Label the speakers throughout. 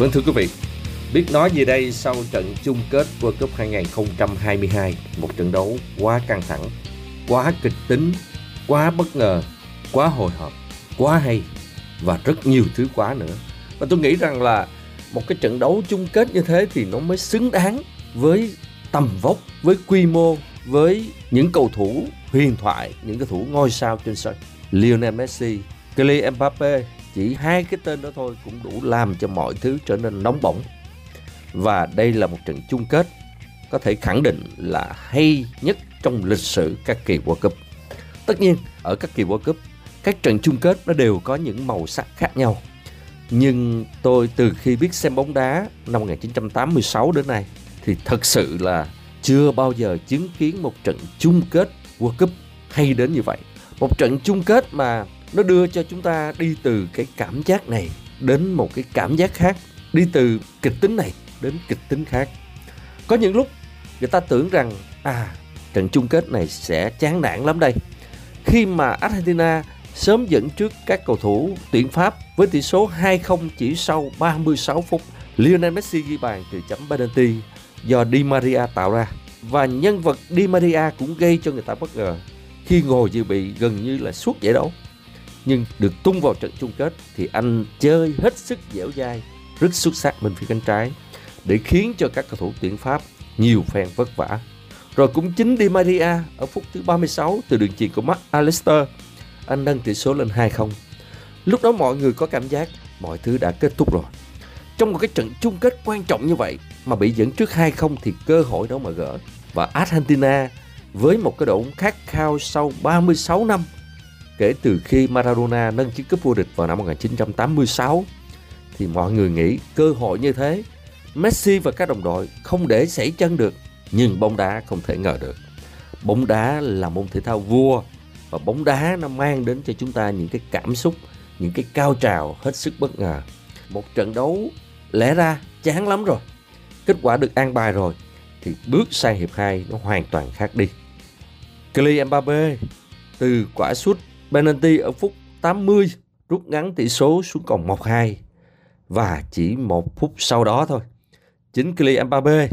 Speaker 1: Vâng thưa quý vị, biết nói gì đây sau trận chung kết World Cup 2022, một trận đấu quá căng thẳng, quá kịch tính, quá bất ngờ, quá hồi hộp, quá hay và rất nhiều thứ quá nữa. Và tôi nghĩ rằng là một cái trận đấu chung kết như thế thì nó mới xứng đáng với tầm vóc, với quy mô, với những cầu thủ huyền thoại, những cầu thủ ngôi sao trên sân. Lionel Messi, Kylian Mbappe, chỉ hai cái tên đó thôi cũng đủ làm cho mọi thứ trở nên nóng bỏng. Và đây là một trận chung kết có thể khẳng định là hay nhất trong lịch sử các kỳ World Cup. Tất nhiên, ở các kỳ World Cup, các trận chung kết nó đều có những màu sắc khác nhau. Nhưng tôi từ khi biết xem bóng đá năm 1986 đến nay thì thật sự là chưa bao giờ chứng kiến một trận chung kết World Cup hay đến như vậy. Một trận chung kết mà nó đưa cho chúng ta đi từ cái cảm giác này đến một cái cảm giác khác, đi từ kịch tính này đến kịch tính khác. Có những lúc người ta tưởng rằng à trận chung kết này sẽ chán nản lắm đây. Khi mà Argentina sớm dẫn trước các cầu thủ tuyển Pháp với tỷ số 2-0 chỉ sau 36 phút. Lionel Messi ghi bàn từ chấm penalty do Di Maria tạo ra. Và nhân vật Di Maria cũng gây cho người ta bất ngờ khi ngồi dự bị gần như là suốt giải đấu. Nhưng được tung vào trận chung kết thì anh chơi hết sức dẻo dai, rất xuất sắc bên phía cánh trái để khiến cho các cầu thủ tuyển Pháp nhiều phen vất vả. Rồi cũng chính Di Maria ở phút thứ 36 từ đường chuyền của Mark Alistair, anh nâng tỷ số lên 2-0. Lúc đó mọi người có cảm giác mọi thứ đã kết thúc rồi. Trong một cái trận chung kết quan trọng như vậy mà bị dẫn trước 2-0 thì cơ hội đó mà gỡ. Và Argentina với một cái độ khát khao sau 36 năm kể từ khi Maradona nâng chiếc cúp vô địch vào năm 1986 thì mọi người nghĩ cơ hội như thế, Messi và các đồng đội không để xảy chân được, nhưng bóng đá không thể ngờ được. Bóng đá là môn thể thao vua và bóng đá nó mang đến cho chúng ta những cái cảm xúc, những cái cao trào hết sức bất ngờ. Một trận đấu lẽ ra chán lắm rồi, kết quả được an bài rồi, thì bước sang hiệp 2 nó hoàn toàn khác đi. Kylian Mbappe từ quả sút penalty ở phút 80 rút ngắn tỷ số xuống còn 1-2 và chỉ một phút sau đó thôi. Chính Kylian Mbappe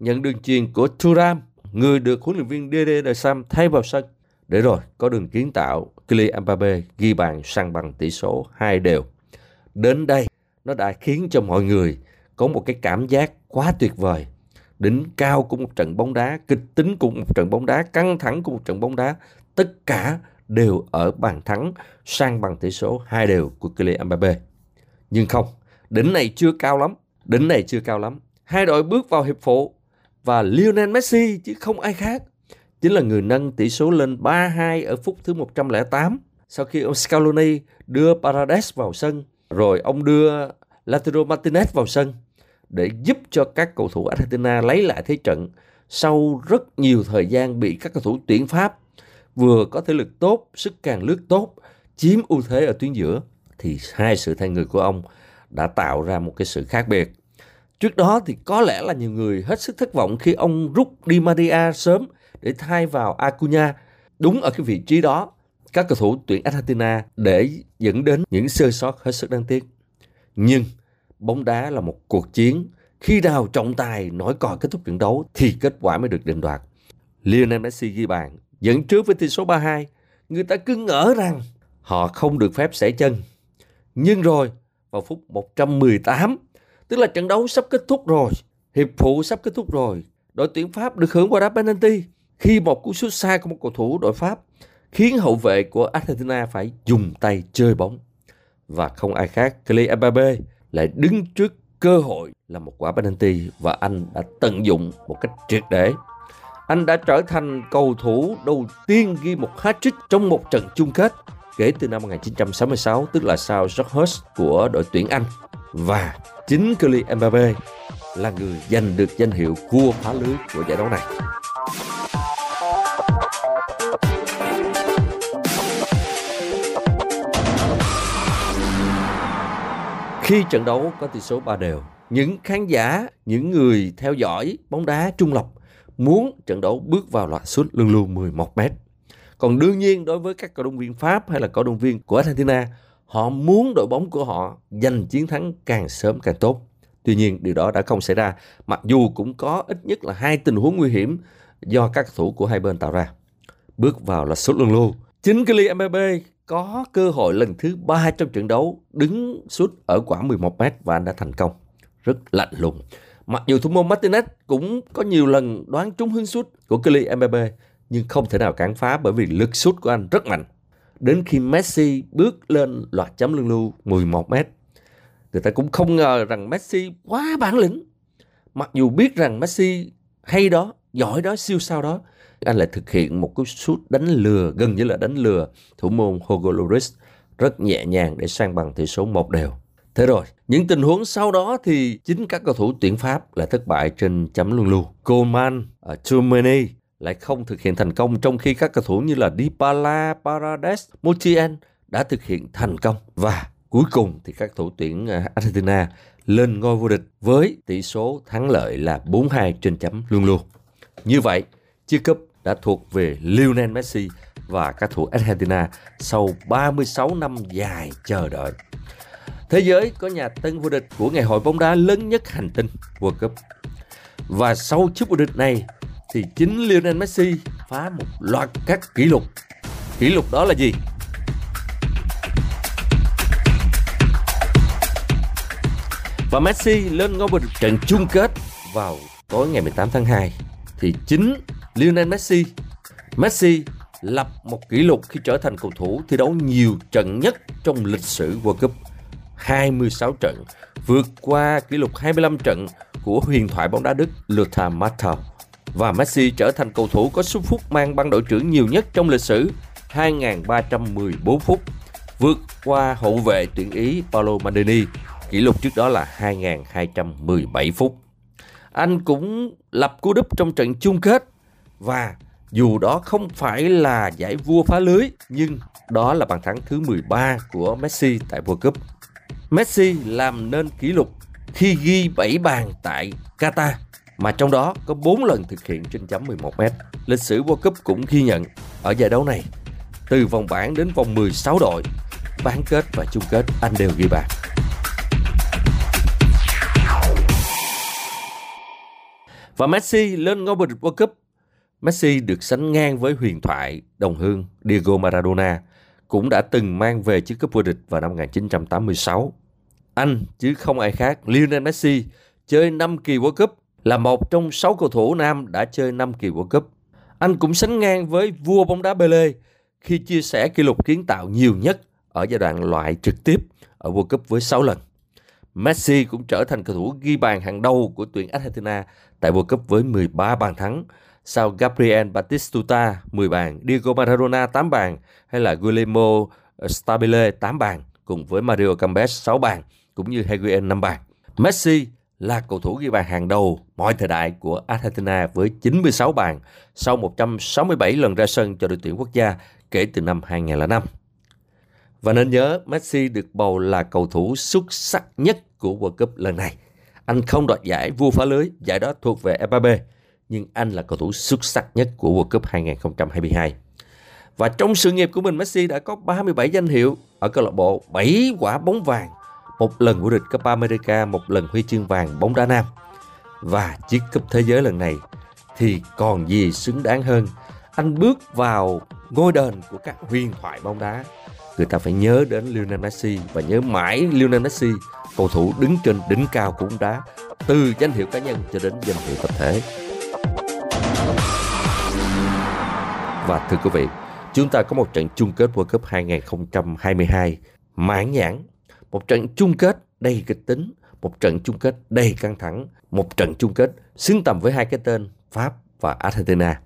Speaker 1: nhận đường truyền của Thuram, người được huấn luyện viên Didier Deschamps thay vào sân. Để rồi, có đường kiến tạo, Kylian Mbappe ghi bàn sang bằng tỷ số 2 đều. Đến đây, nó đã khiến cho mọi người có một cái cảm giác quá tuyệt vời. Đỉnh cao của một trận bóng đá, kịch tính của một trận bóng đá, căng thẳng của một trận bóng đá, tất cả đều ở bàn thắng sang bằng tỷ số hai đều của Kylian Mbappe. Nhưng không, đỉnh này chưa cao lắm, đỉnh này chưa cao lắm. Hai đội bước vào hiệp phụ và Lionel Messi chứ không ai khác chính là người nâng tỷ số lên 3-2 ở phút thứ 108 sau khi ông Scaloni đưa Paredes vào sân rồi ông đưa Lautaro Martinez vào sân để giúp cho các cầu thủ Argentina lấy lại thế trận sau rất nhiều thời gian bị các cầu thủ tuyển Pháp vừa có thể lực tốt, sức càng lướt tốt, chiếm ưu thế ở tuyến giữa thì hai sự thay người của ông đã tạo ra một cái sự khác biệt. Trước đó thì có lẽ là nhiều người hết sức thất vọng khi ông rút Di Maria sớm để thay vào Acuna đúng ở cái vị trí đó các cầu thủ tuyển Argentina để dẫn đến những sơ sót hết sức đáng tiếc. Nhưng bóng đá là một cuộc chiến, khi nào trọng tài nổi còi kết thúc trận đấu thì kết quả mới được định đoạt. Lionel Messi ghi bàn dẫn trước với tỷ số 3-2, người ta cứ ngỡ rằng họ không được phép xẻ chân. Nhưng rồi, vào phút 118, tức là trận đấu sắp kết thúc rồi, hiệp phụ sắp kết thúc rồi, đội tuyển Pháp được hưởng quả đá penalty khi một cú sút xa của một cầu thủ đội Pháp khiến hậu vệ của Argentina phải dùng tay chơi bóng. Và không ai khác, Kylian Mbappe lại đứng trước cơ hội là một quả penalty và anh đã tận dụng một cách triệt để anh đã trở thành cầu thủ đầu tiên ghi một hat-trick trong một trận chung kết kể từ năm 1966, tức là sau George Hurst của đội tuyển Anh. Và chính Kylian Mbappe là người giành được danh hiệu cua phá lưới của giải đấu này. Khi trận đấu có tỷ số 3 đều, những khán giả, những người theo dõi bóng đá trung lập muốn trận đấu bước vào loạt sút luôn lưu 11 mét. Còn đương nhiên đối với các cổ động viên Pháp hay là cổ động viên của Argentina, họ muốn đội bóng của họ giành chiến thắng càng sớm càng tốt. Tuy nhiên điều đó đã không xảy ra, mặc dù cũng có ít nhất là hai tình huống nguy hiểm do các thủ của hai bên tạo ra. Bước vào là sút luân lưu. Chính Kylian Mbappe có cơ hội lần thứ ba trong trận đấu đứng sút ở quả 11 mét và anh đã thành công. Rất lạnh lùng. Mặc dù thủ môn Martinez cũng có nhiều lần đoán trúng hướng sút của Kylian Mbappe nhưng không thể nào cản phá bởi vì lực sút của anh rất mạnh. Đến khi Messi bước lên loạt chấm lưng lưu 11 mét, người ta cũng không ngờ rằng Messi quá bản lĩnh. Mặc dù biết rằng Messi hay đó, giỏi đó, siêu sao đó, anh lại thực hiện một cái sút đánh lừa, gần như là đánh lừa thủ môn Hugo Lloris rất nhẹ nhàng để sang bằng tỷ số một đều. Thế rồi, những tình huống sau đó thì chính các cầu thủ tuyển Pháp lại thất bại trên chấm luân lưu. Coman, uh, Chumeni lại không thực hiện thành công trong khi các cầu thủ như là Dybala, Parades, Mutien đã thực hiện thành công và cuối cùng thì các thủ tuyển à, Argentina lên ngôi vô địch với tỷ số thắng lợi là 4-2 trên chấm luân lưu. Như vậy, chiếc cúp đã thuộc về Lionel Messi và các thủ Argentina sau 36 năm dài chờ đợi. Thế giới có nhà tân vô địch của ngày hội bóng đá lớn nhất hành tinh World Cup. Và sau chức vô địch này thì chính Lionel Messi phá một loạt các kỷ lục. Kỷ lục đó là gì? Và Messi lên ngôi vô địch trận chung kết vào tối ngày 18 tháng 2 thì chính Lionel Messi Messi lập một kỷ lục khi trở thành cầu thủ thi đấu nhiều trận nhất trong lịch sử World Cup 26 trận vượt qua kỷ lục 25 trận của huyền thoại bóng đá Đức Lothar Matthau và Messi trở thành cầu thủ có số phút mang băng đội trưởng nhiều nhất trong lịch sử 2.314 phút, vượt qua hậu vệ tuyển Ý Paolo Maldini, kỷ lục trước đó là 2.217 phút. Anh cũng lập cú đúp trong trận chung kết và dù đó không phải là giải vua phá lưới nhưng đó là bàn thắng thứ 13 của Messi tại World Cup. Messi làm nên kỷ lục khi ghi 7 bàn tại Qatar mà trong đó có 4 lần thực hiện trên chấm 11m. Lịch sử World Cup cũng ghi nhận ở giải đấu này, từ vòng bảng đến vòng 16 đội, bán kết và chung kết anh đều ghi bàn. Và Messi lên ngôi vô địch World Cup. Messi được sánh ngang với huyền thoại đồng hương Diego Maradona, cũng đã từng mang về chiếc cúp vô địch vào năm 1986. Anh chứ không ai khác, Lionel Messi chơi 5 kỳ World Cup là một trong 6 cầu thủ nam đã chơi 5 kỳ World Cup. Anh cũng sánh ngang với vua bóng đá Pele khi chia sẻ kỷ lục kiến tạo nhiều nhất ở giai đoạn loại trực tiếp ở World Cup với 6 lần. Messi cũng trở thành cầu thủ ghi bàn hàng đầu của tuyển Argentina tại World Cup với 13 bàn thắng, sau Gabriel Batistuta 10 bàn, Diego Maradona 8 bàn hay là Guillermo Stabile 8 bàn cùng với Mario Gomez 6 bàn cũng như Higuain 5 bàn. Messi là cầu thủ ghi bàn hàng đầu mọi thời đại của Argentina với 96 bàn sau 167 lần ra sân cho đội tuyển quốc gia kể từ năm 2005. Và nên nhớ Messi được bầu là cầu thủ xuất sắc nhất của World Cup lần này. Anh không đoạt giải vua phá lưới, giải đó thuộc về Mbappe, nhưng anh là cầu thủ xuất sắc nhất của World Cup 2022. Và trong sự nghiệp của mình, Messi đã có 37 danh hiệu ở câu lạc bộ, 7 quả bóng vàng, một lần vô địch Copa America, một lần huy chương vàng bóng đá nam. Và chiếc cúp thế giới lần này thì còn gì xứng đáng hơn. Anh bước vào ngôi đền của các huyền thoại bóng đá. Người ta phải nhớ đến Lionel Messi và nhớ mãi Lionel Messi, cầu thủ đứng trên đỉnh cao của bóng đá, từ danh hiệu cá nhân cho đến danh hiệu tập thể. Và thưa quý vị, chúng ta có một trận chung kết World Cup 2022 mãn nhãn một trận chung kết đầy kịch tính, một trận chung kết đầy căng thẳng, một trận chung kết xứng tầm với hai cái tên Pháp và Argentina.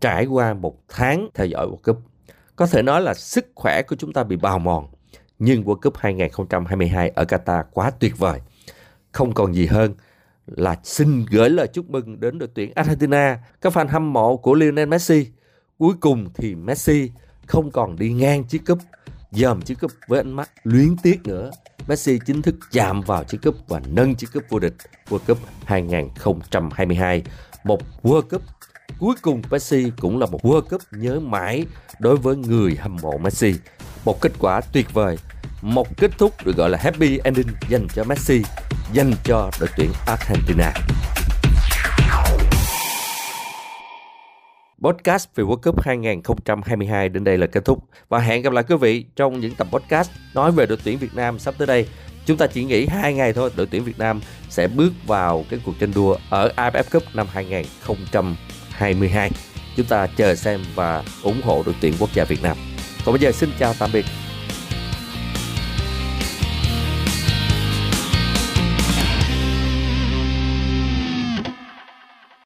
Speaker 1: Trải qua một tháng theo dõi World Cup, có thể nói là sức khỏe của chúng ta bị bào mòn, nhưng World Cup 2022 ở Qatar quá tuyệt vời. Không còn gì hơn là xin gửi lời chúc mừng đến đội tuyển Argentina, các fan hâm mộ của Lionel Messi. Cuối cùng thì Messi không còn đi ngang chiếc cúp dòm chiếc cúp với ánh mắt luyến tiếc nữa. Messi chính thức chạm vào chiếc cúp và nâng chiếc cúp vô địch World Cup 2022. Một World Cup cuối cùng Messi cũng là một World Cup nhớ mãi đối với người hâm mộ Messi. Một kết quả tuyệt vời, một kết thúc được gọi là happy ending dành cho Messi dành cho đội tuyển Argentina. Podcast về World Cup 2022 đến đây là kết thúc và hẹn gặp lại quý vị trong những tập podcast nói về đội tuyển Việt Nam sắp tới đây. Chúng ta chỉ nghỉ hai ngày thôi, đội tuyển Việt Nam sẽ bước vào cái cuộc tranh đua ở AFF Cup năm 2022. Chúng ta chờ xem và ủng hộ đội tuyển quốc gia Việt Nam. Còn bây giờ xin chào tạm biệt.